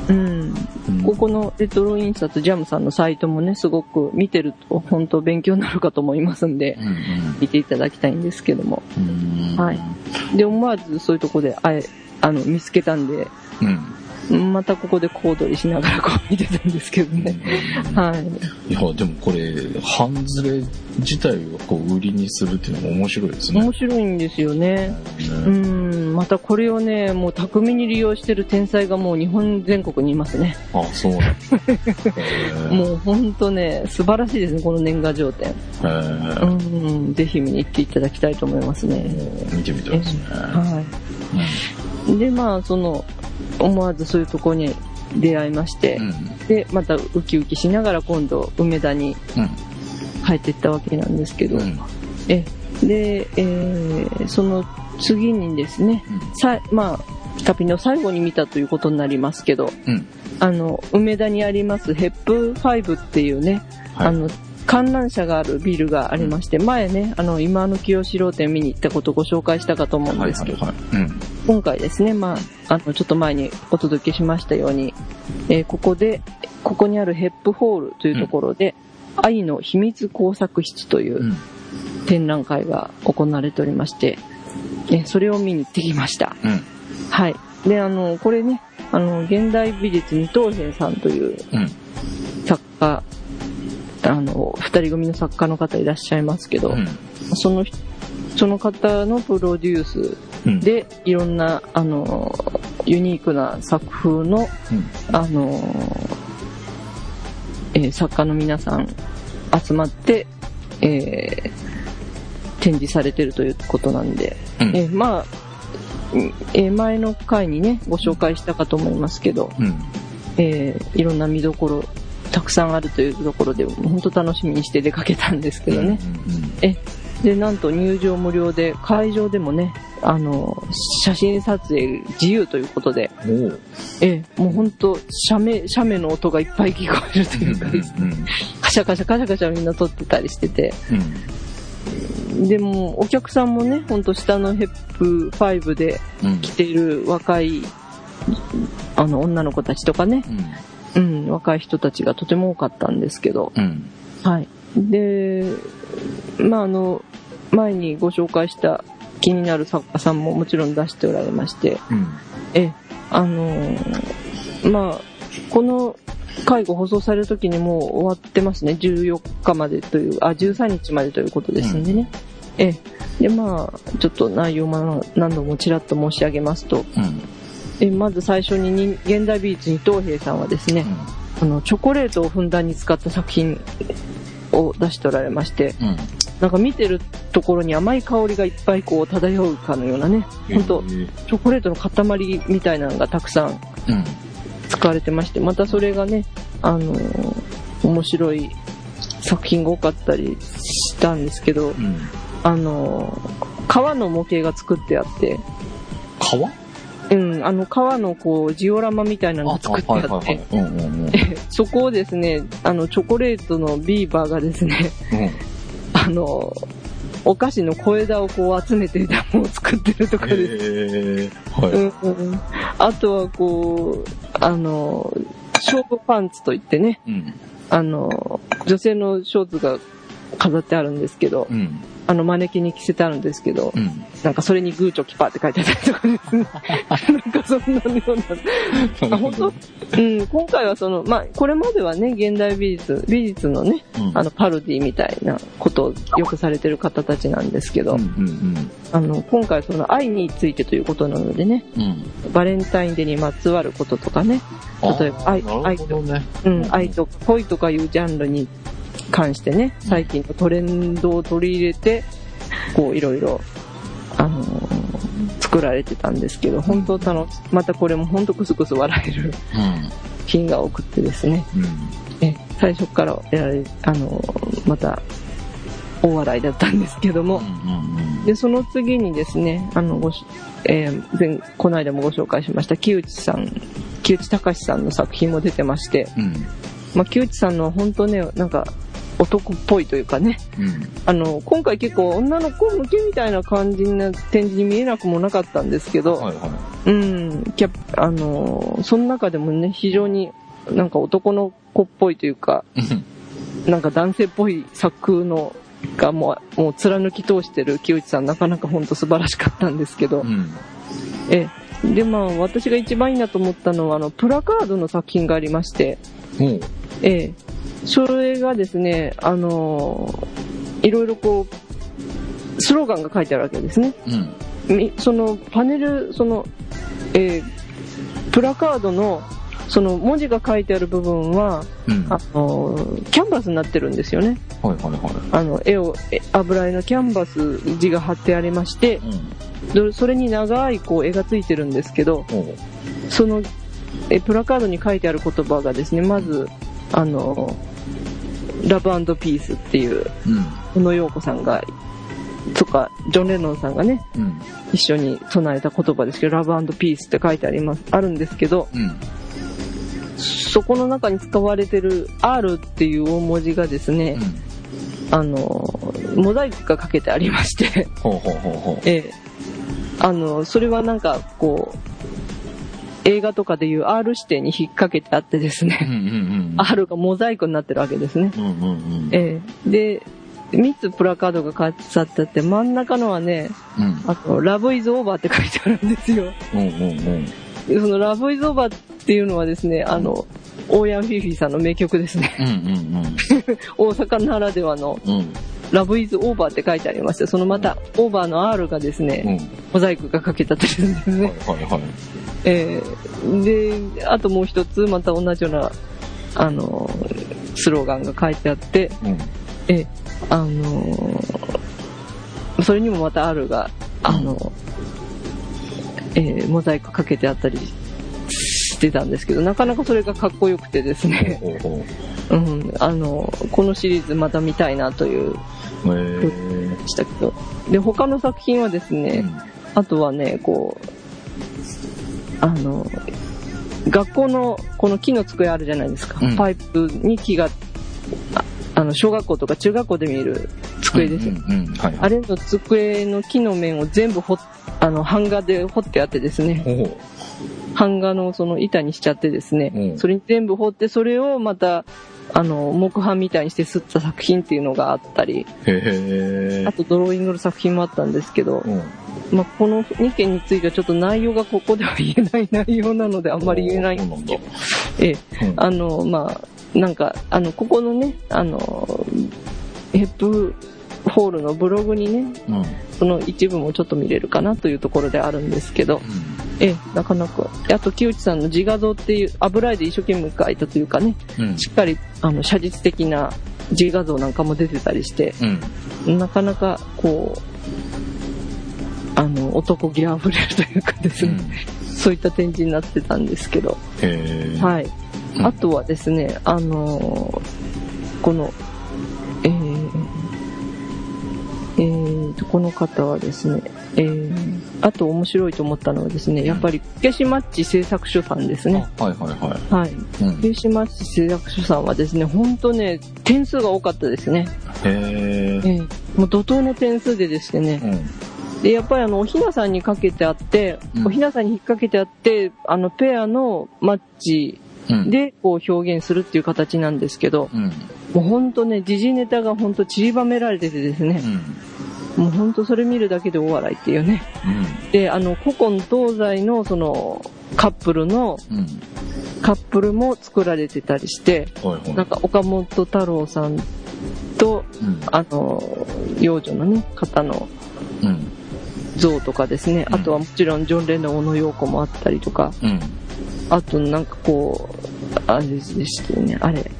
うん。うんここのレトロ印刷ジャムさんのサイトもね、すごく見てると本当勉強になるかと思いますんでう、ん見ていただきたいんですけども。うん。はいで、思わずそういうとこで、あえ、あの、見つけたんで、うん。またここで小躍りしながらこう見てたんですけどね。はい。いや、でもこれ、半ズレ自体をこう売りにするっていうのも面白いですね。面白いんですよね。うねん、またこれをね、もう巧みに利用してる天才がもう日本全国にいますね。あ、そうなん もうほんとね、素晴らしいですね、この年賀状展。うん、ぜひ見に行っていただきたいと思いますね。見てみたいですね。はい。で、まあ、その、思わずそういうところに出会いまして、うん。で、またウキウキしながら今度、梅田にうん。帰っていったわけなんですけど、うん。え、で、えーその次にですね、さいまあ、ピカピの最後に見たということになりますけど、うん。あの、梅田にありますヘップ5っていうね、はい。あの、観覧車があるビルがありまして、前ね、あの、今の清志郎店見に行ったことをご紹介したかと思うんはいですけど。今回ですね、まあ、あの、ちょっと前にお届けしましたように、えーここで、ここにあるヘップホールというところで、愛の秘密工作室といううん展覧会が行われておりまして、えそれを見に行ってきました。うん。はい。で、あの、これね、あの、現代美術二等兵さんといううん。作家、あの、二人組の作家の方いらっしゃいますけど、うん。その人、その方のプロデュースうん。で、いろんな、あの、ユニークな作風の、うん。あの、えー作家の皆さん集まって、えー展示されてるということなんで、うんえーまあ、うんえー前の回にね、ご紹介したかと思いますけど、うん。えーいろんな見どころ、たくさんあるというところで、本当楽しみにして出かけたんですけどね。え、で、なんと入場無料で、会場でもね、あの、写真撮影自由ということで。ええ、もう本当写メ、写メの音がいっぱい聞こえるというか。カシャカシャカシャカシャみんな撮ってたりしてて、うん。でも、お客さんもね、ほんと下のヘップ5でうん。来てる若い、あの、女の子たちとかね、うん、若い人たちがとても多かったんですけど、うん。はい。で、まあ、あの、前にご紹介した気になる作家さんももちろん出しておられまして、うん。え、あのーまあ、この回ご放送される時にもう終わってますね。14日までという、あ、13日までということですんでね。ええ。で、まあ、ちょっと内容も何度もちらっと申し上げますと、うん。えまず最初にに現代美術二等兵さんはですね、あの、チョコレートをふんだんに使った作品を出しておられまして、うん。なんか見てるところに甘い香りがいっぱいこう漂うかのようなね、本当チョコレートの塊みたいなのがたくさんうん。使われてまして、またそれがね、あのー面白い作品が多かったりしたんですけど、うん。あのー革の模型が作ってあって、川？うん、あの革のこうジオラマみたいなのが作ってあって。そこをですね、あの、チョコレートのビーバーがですね、うん。あの、お菓子の小枝をこう集めてダムを作ってるとかです。はい。うんうん、あとはこう、あの、勝負パンツといってね、うん。あの、女性のショーツが飾ってあるんですけど、うん。あの、マネキンに着せてあるんですけど、うん。なんかそれにグーチョキパーって書いてあったりとかですね。なんかそんなような。あ、本当うん、今回はその、まあ、これまではね、現代美術、美術のね、うんあの、パロディみたいなことをよくされてる方たちなんですけど、うんうんあの、今回はその愛についてということなのでね、うん。うん。バレンタインデーにまつわることとかね、例えば愛ね。うん、愛と恋とかいうジャンルに関してね、最近のトレンドを取り入れて、こういろいろ、あのー作られてたんですけど、本当楽し、またこれも本当クスクス笑える品が多くってですね、うん。最初からやられ、あのーまた、大笑いだったんですけども、うん。で、その次にですね、あの、ごし、えー前、この間もご紹介しました、木内さん、木内隆さんの作品も出てまして、うん。まあ、木内さんのは本当ね、なんか、男っぽいというかね、うん。あの、今回結構女の子向けみたいな感じな展示に見えなくもなかったんですけど、はいはうん、キャッあの、その中でもね、非常になんか男の子っぽいというか、なんか男性っぽい作風のがもう、もう貫き通してる木内さん、なかなか本当素晴らしかったんですけど、うん。え、で、まあ、私が一番いいなと思ったのは、あの、プラカードの作品がありまして、ええ。それがですね、あのーいろいろこう、スローガンが書いてあるわけですね。うん。みそのパネル、その、えープラカードの、その文字が書いてある部分は、うん。あのーキャンバスになってるんですよね。はいはいはい。あの、絵を、え油絵のキャンバス字が貼ってありまして、うん。どそれに長いこう絵がついてるんですけど、そのえプラカードに書いてある言葉がですね、まず、あの、ラブピースっていう、うん。小野陽子さんが、とか、ジョン・レノンさんがね、うん。一緒に唱えた言葉ですけど、ラブピースって書いてあります、あるんですけど、うん。そこの中に使われてる R っていう大文字がですね、あの、モザイクがかけてありまして、ほうほうほうほう。ええ、あの、それはなんか、こう、映画とかでいう R 指定に引っ掛けてあってですうんね、うんうん。R がモザイクになってるわけですね。うんうんうん。ええ、で、3つプラカードが飾ってあって、真ん中のはね、うん。あと、ラブイズオーバーって書いてあるんですよ。うんうんうん。でそのラブイズオーバーっていうのはですね、あの、オーヤンフィフィさんの名曲ですね。うんうん 大阪ならではのうん。うん。ラブイズオーバーって書いてありまして、そのまた、オーバーの R がですうね、ん。モザイクがかけたってるんですね。はいはいはい。えーで、あともう一つ、また同じような、あの、スローガンが書いてあって、うん。え、あの、それにもまた R が、あの、えーモザイクかけてあったりしてたんですけど、なかなかそれがかっこよくてですね、ほうん、あの、このシリーズまた見たいなという、したけど。で、他の作品はですね、あとはね、こう、あの、学校のこの木の机あるじゃないですか。うん。パイプに木が、ああの、小学校とか中学校で見る机ですよ。あれの机の木の面を全部ほあの、版画で彫ってあってですね、版画のその板にしちゃってですね、う。んそれに全部彫って、それをまた、あの、木版みたいにして刷った作品っていうのがあったり、あ。とドローイングの作品もあったんですけど、うん。まあ、この2件についてはちょっと内容がここでは言えない内容なのであんまり言えないんですけど、。ええ、うんあの、まあ、なんか、あの、ここのね、あの、ヘップホールのブログにね、うん。うん。その一部もちょっと見れるかなというところであるんですけど、ええ、なかなか、あと木内さんの自画像っていう、油絵で一生懸命描いたというかね、うん。しっかり、あの、写実的な自画像なんかも出てたりして、うん。なかなか、こう、あの、男気あふれるというかですね、そういった展示になってたんですけど。はい。うんあとはですね、あのーこの、えー、えーと、この方はですね、えー、あと面白いと思ったのはですね、やっぱり、ケシマッチ製作所さんですね。あはいはいははい。い。うん。ケシマッチ製作所さんはですね、ほんとね、点数が多かったですね。へえ。えーもう怒涛の点数ででしてね、うん。で、やっぱりあの、おひなさんにかけてあって、うんおひなさんに引っ掛けてあって、あの、ペアのマッチうん。で、こう表現するっていう形なんですけど、うん。もうほんとね、時事ネタがほんと散りばめられててですねう、ん。もうほんとそれ見るだけで大笑いっていうね。で、あの、古今東西のその、カップルの。カップルも作られてたりして。なんか岡本太郎さんと、うん。あの、幼女のね、方のうん。像とかですね、うんあとはもちろんジョン・レノン、小野陽子もあったりとか、うん。あとなんかこう、あれでしたよね、あれ、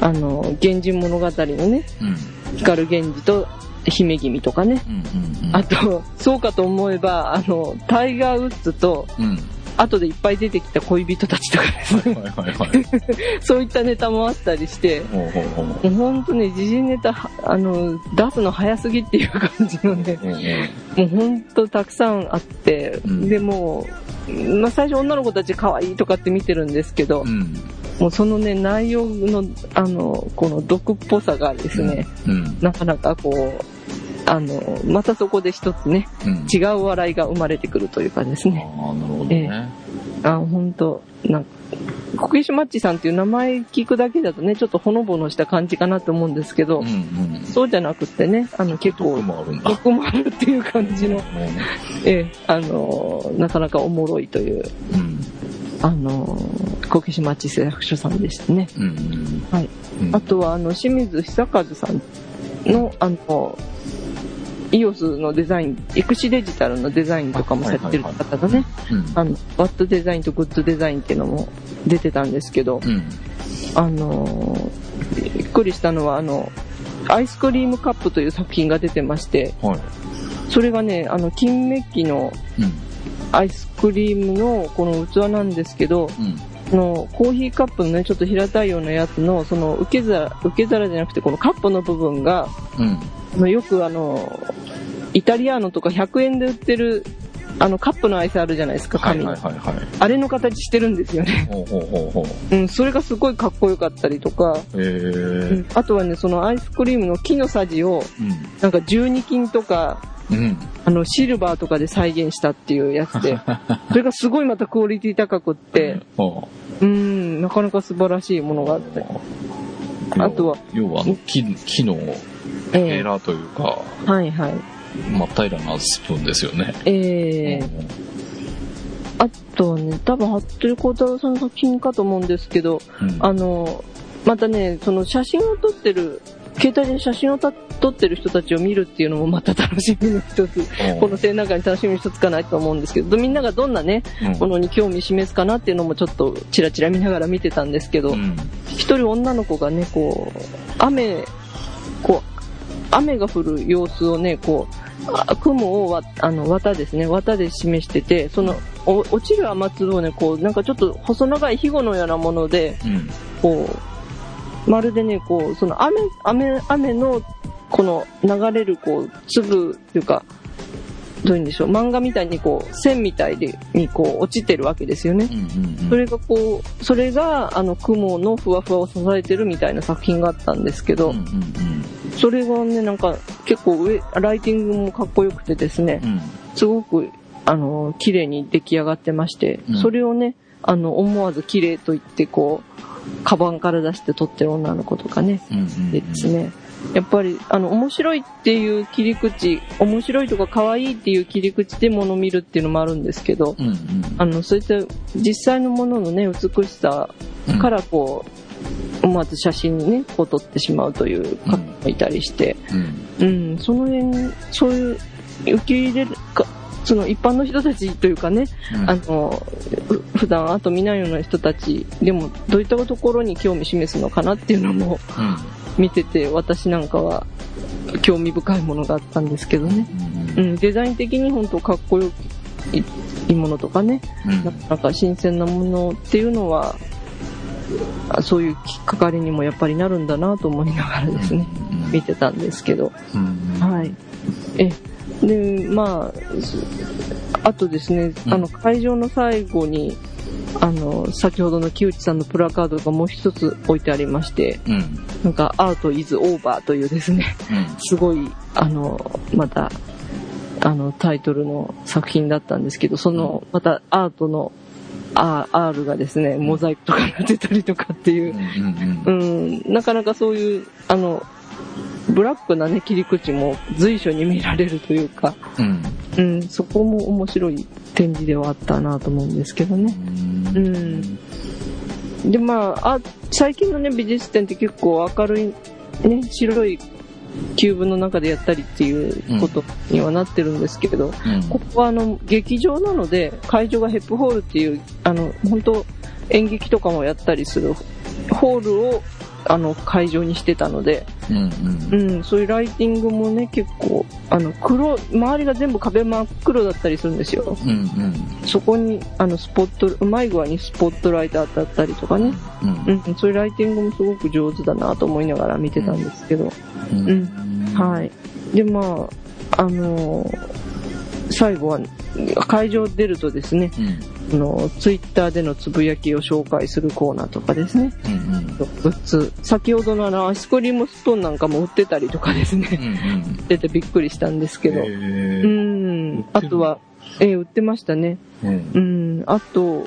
あの、源氏物語のね、うん。光源氏と姫君とかね、うん。うん。あと、そうかと思えば、あの、タイガー・ウッズと、うん。後でいっぱい出てきた恋人たちとかですね、はいはいはい。そういったネタもあったりして。もうほんとね、時事ネタ、はあの、出すの早すぎっていう感じのね。もうほんとたくさんあって、うんでもう、まあ、最初女の子たち可愛いとかって見てるんですけど、うん。もうそのね、内容の、あの、この毒っぽさがですね、うん。なかなかこう、あの、またそこで一つね、うん。違う笑いが生まれてくるというかですね。ああ、なるほどね。あ、本当なんかこけしマッチさんっていう名前聞くだけだとね、ちょっとほのぼのした感じかなと思うんですけど、うんうん。そうじゃなくってね、あの結構毒、もあるんだ。毒もあるっていう感じの、うええ、あのーなかなかおもろいという、ん。あのー、こけしマッチ製作所さんでしたね。うんうん。はい。うんあとは、あの、清水久和さんの、あの、EOS のデザイン、エクシデジタルのデザインとかもされてる方がね、うん。あの、ワットデザインとグッドデザインっていうのも出てたんですけど、うん。あのーびっくりしたのは、あの、アイスクリームカップという作品が出てまして、はい。それがね、あの、金メッキのうん。アイスクリームのこの器なんですけど、うん。あのコーヒーカップのね、ちょっと平たいようなやつの、その受け皿、受け皿じゃなくて、このカップの部分が、うん。あのよくあの、イタリアーノとか100円で売ってる、あのカップのアイスあるじゃないですか、はい。はいはいはい。あれの形してるんですよね。ほうほうほうほう。うん、それがすごいかっこよかったりとか、へうえん。あとはね、そのアイスクリームの木のさじを、なんか12金とか、うん。うん。あの、シルバーとかで再現したっていうやつで、それがすごいまたクオリティ高くって、ほうん、なかなか素晴らしいものがあって。うあとは、要は木、木のえエラーというか、えはいはい。真っ平らなスプーンですよね。ええあとはね、多分、服部幸太郎さんの作品かと思うんですけど、うん。あの、またね、その写真を撮ってる、携帯で写真をた撮ってる人たちを見るっていうのもまた楽しみの一つ、この青中に楽しみの一つかなと思うんですけど、みんながどんなね、うんものに興味示すかなっていうのもちょっとチラチラ見ながら見てたんですけどう、ん。一人女の子がね、こう、雨、こう、雨が降る様子をね、こう、あ雲をわあの綿ですね、綿で示してて、その、お落ちる雨粒をね、こう、なんかちょっと細長い庇護のようなもので、うん。こう、まるでね、こう、その雨、雨、雨の、この流れる、こう、粒っていうか、どういうんでしょう、漫画みたいにこう、線みたいで、にこう、落ちてるわけですよね。うん。それがこう、それが、あの、雲のふわふわを支えてるみたいな作品があったんですけど、うん。うん。それがね、なんか、結構上、ライティングもかっこよくてですねう、ん。すごく、あの、綺麗に出来上がってまして、うんそれをね、あの、思わず綺麗と言って、こう、カバンから出して撮ってる女の子とかね、うん。でですね、やっぱり、あの、面白いっていう切り口、面白いとか可愛いっていう切り口で物を見るっていうのもあるんですけど、うん。うん。あの、そういった実際のもののね、美しさうんからこう、思わず写真にね、こう撮ってしまうという方もいたりして、うん。うん、その辺、そういう、受け入れるか、その一般の人たちというかね、あの、ふ普段アート見ないような人たちでも、どういったところに興味示すのかなっていうのも見てて、私なんかは興味深いものがあったんですけどね。うん。うん、デザイン的に本当かっこよいいいものとかね、うん。ななんか新鮮なものっていうのは、あそういうきっかかりにもやっぱりなるんだなと思いながらですね、見てたんですけど、うん。はい。え、で、まあ、あとですね、うんあの、会場の最後に、あの、先ほどの木内さんのプラカードがもう一つ置いてありまして、うん。なんか、アートイズオーバーというですね、すごい、あの、また、あの、タイトルの作品だったんですけど、その、またアートの、あ R がですね、モザイクとかになってたりとかっていうう、ん。うん、なかなかそういう、あの、ブラックなね、切り口も随所に見られるというか、うん。うん、そこも面白い展示ではあったなと思うんですけどね。うん。で、まあ、あ最近のね、美術展って結構明るい、ね、白いキューブの中でやったりっていうことにはなってるんですけど、うん。ここはあの、劇場なので、会場がヘップホールっていう、あの、本当演劇とかもやったりするホールを、あの、会場にしてたので、うん。うん、そういうライティングもね、結構、あの、黒、周りが全部壁真っ黒だったりするんですよ。うん。うん。そこに、あの、スポット、うまい具合にスポットライト当たったりとかね。うん。うん、そういうライティングもすごく上手だなと思いながら見てたんですけど。うん。はい。で、まあ、あのー最後は、会場出るとですね、うん。あの、ツイッターでのつぶやきを紹介するコーナーとかですね。うん。グッズ。先ほどのあの、アイスクリームスプーンなんかも売ってたりとかですね。うん。出てびっくりしたんですけど。うへん売って。るあとは、えー売ってましたね。うん。うん。あと、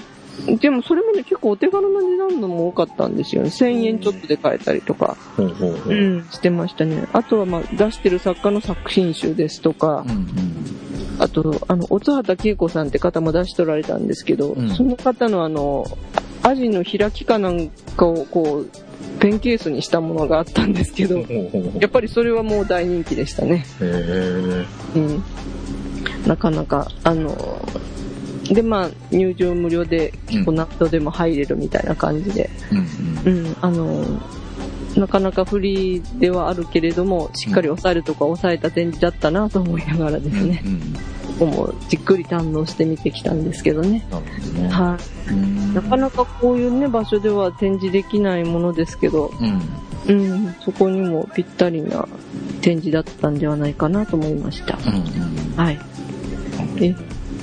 でもそれもね、結構お手軽な値段のも多かったんですよね。1000円ちょっとで買えたりとか、ほうん、してましたね。あとはまあ出してる作家の作品集ですとかう、んあと、あの、乙畑恵子さんって方も出しとられたんですけど、うんその方のあの、アジの開きかなんかをこう、ペンケースにしたものがあったんですけど。やっぱりそれはもう大人気でしたね。へえ。うん。なかなか、あの、で、まあ、入場無料で、結構ナットでも入れるみたいな感じで、うんうん、あの、なかなかフリーではあるけれども、しっかり抑えるとか抑えた展示だったなと思いながらでうん。すね、うんもじっくり堪能して見てきたんですけどね。ね。はい。うんなかなかこういうね、場所では展示できないものですけど、うん。うん、そこにもぴったりな展示だったんではないかなと思いました。うんはい。え、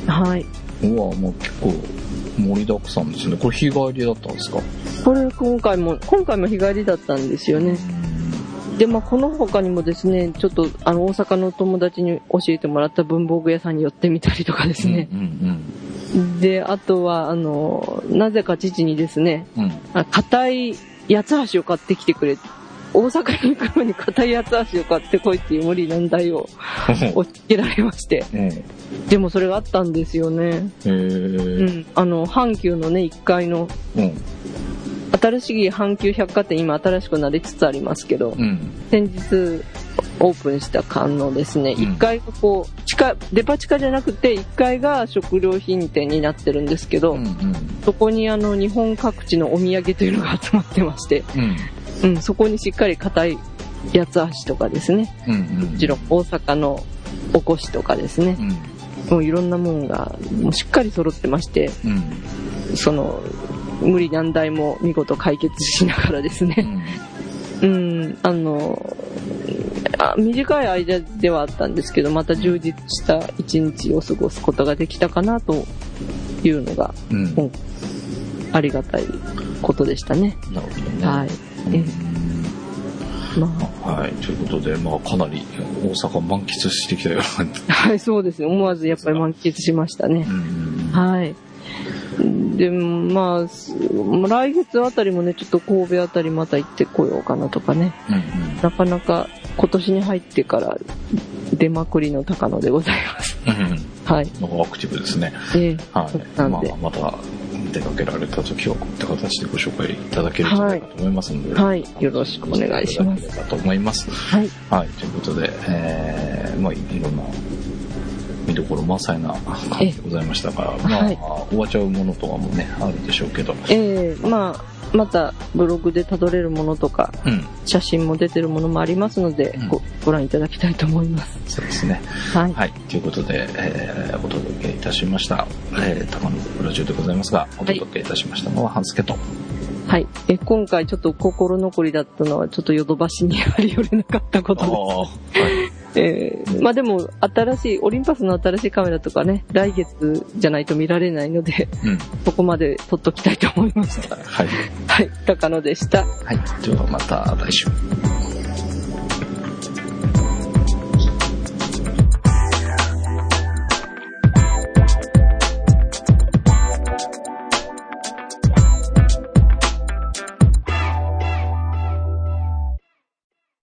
はい。うん。うわ、もう結構盛りだくさんですね。これ日帰りだったんですか？これ今回も、今回も日帰りだったんですよね。で、まあ、この他にもですね、ちょっと、あの、大阪の友達に教えてもらった文房具屋さんに寄ってみたりとかですね。うんで、あとは、あの、なぜか父にですね、うん硬い八つ橋を買ってきてくれ。大阪に行くのに硬い八つ橋を買ってこいっていう無理難題を 押し付けられまして。うん。へでもそれがあったんですよね。え。うん。あの、阪急のね、1階の、うん。新しい阪急百貨店今新しくなりつつありますけど、うん。先日オープンした館のですね、うん1階がこう、地下、デパ地下じゃなくて1階が食料品店になってるんですけど、うん。うん。そこにあの日本各地のお土産というのが集まってまして、うん。うん、そこにしっかり硬い八つ橋とかですね、うん。うん。もちろん大阪のおこしとかですね、うん。もういろんなもんがもうしっかり揃ってまして、うん。その、無理難題も見事解決しながらですね、うん、あの、あ短い間ではあったんですけど、また充実した一日を過ごすことができたかなというのがうん。うんありがたいことでしたね。なるほどね。はい。まはい。ということで、まあ、かなり大阪満喫してきたような感じ。あ、はい、そうですね。思わずやっぱり満喫しましたね。んはい。でも、まあす、来月あたりもね、ちょっと神戸あたりまた行ってこようかなとかね。うん。なかなか今年に入ってから出まくりの高野でございます。うん。うん。はい。アクティブですね。ええはい。まあ、また出かけられた時はこういった形でご紹介いただけるんじゃないかと思いますので、はい。よろしくお願いします。いと思います。はい。はい。ということで、えー、まあ、いろんな見どころ満載な感じでございましたが、まあ、はい終わっちゃうものとかもね、あるでしょうけど、ええまあ、またブログでたどれるものとか、うん。写真も出てるものもありますので、うんごご覧いただきたいと思います。そうですね。はい。はい。ということで、えー、お届けいたしました、えー、高野ラジオでございますが、お届けいたしましたのは、半助と。はい。え、今回ちょっと心残りだったのは、ちょっとヨドバシにあり寄れなかったことです。はい。えーまあでも、新しい、オリンパスの新しいカメラとかね、来月じゃないと見られないので、うん。そこまで撮っときたいと思いました。はい。はい。高野でした。はい。ではまた来週。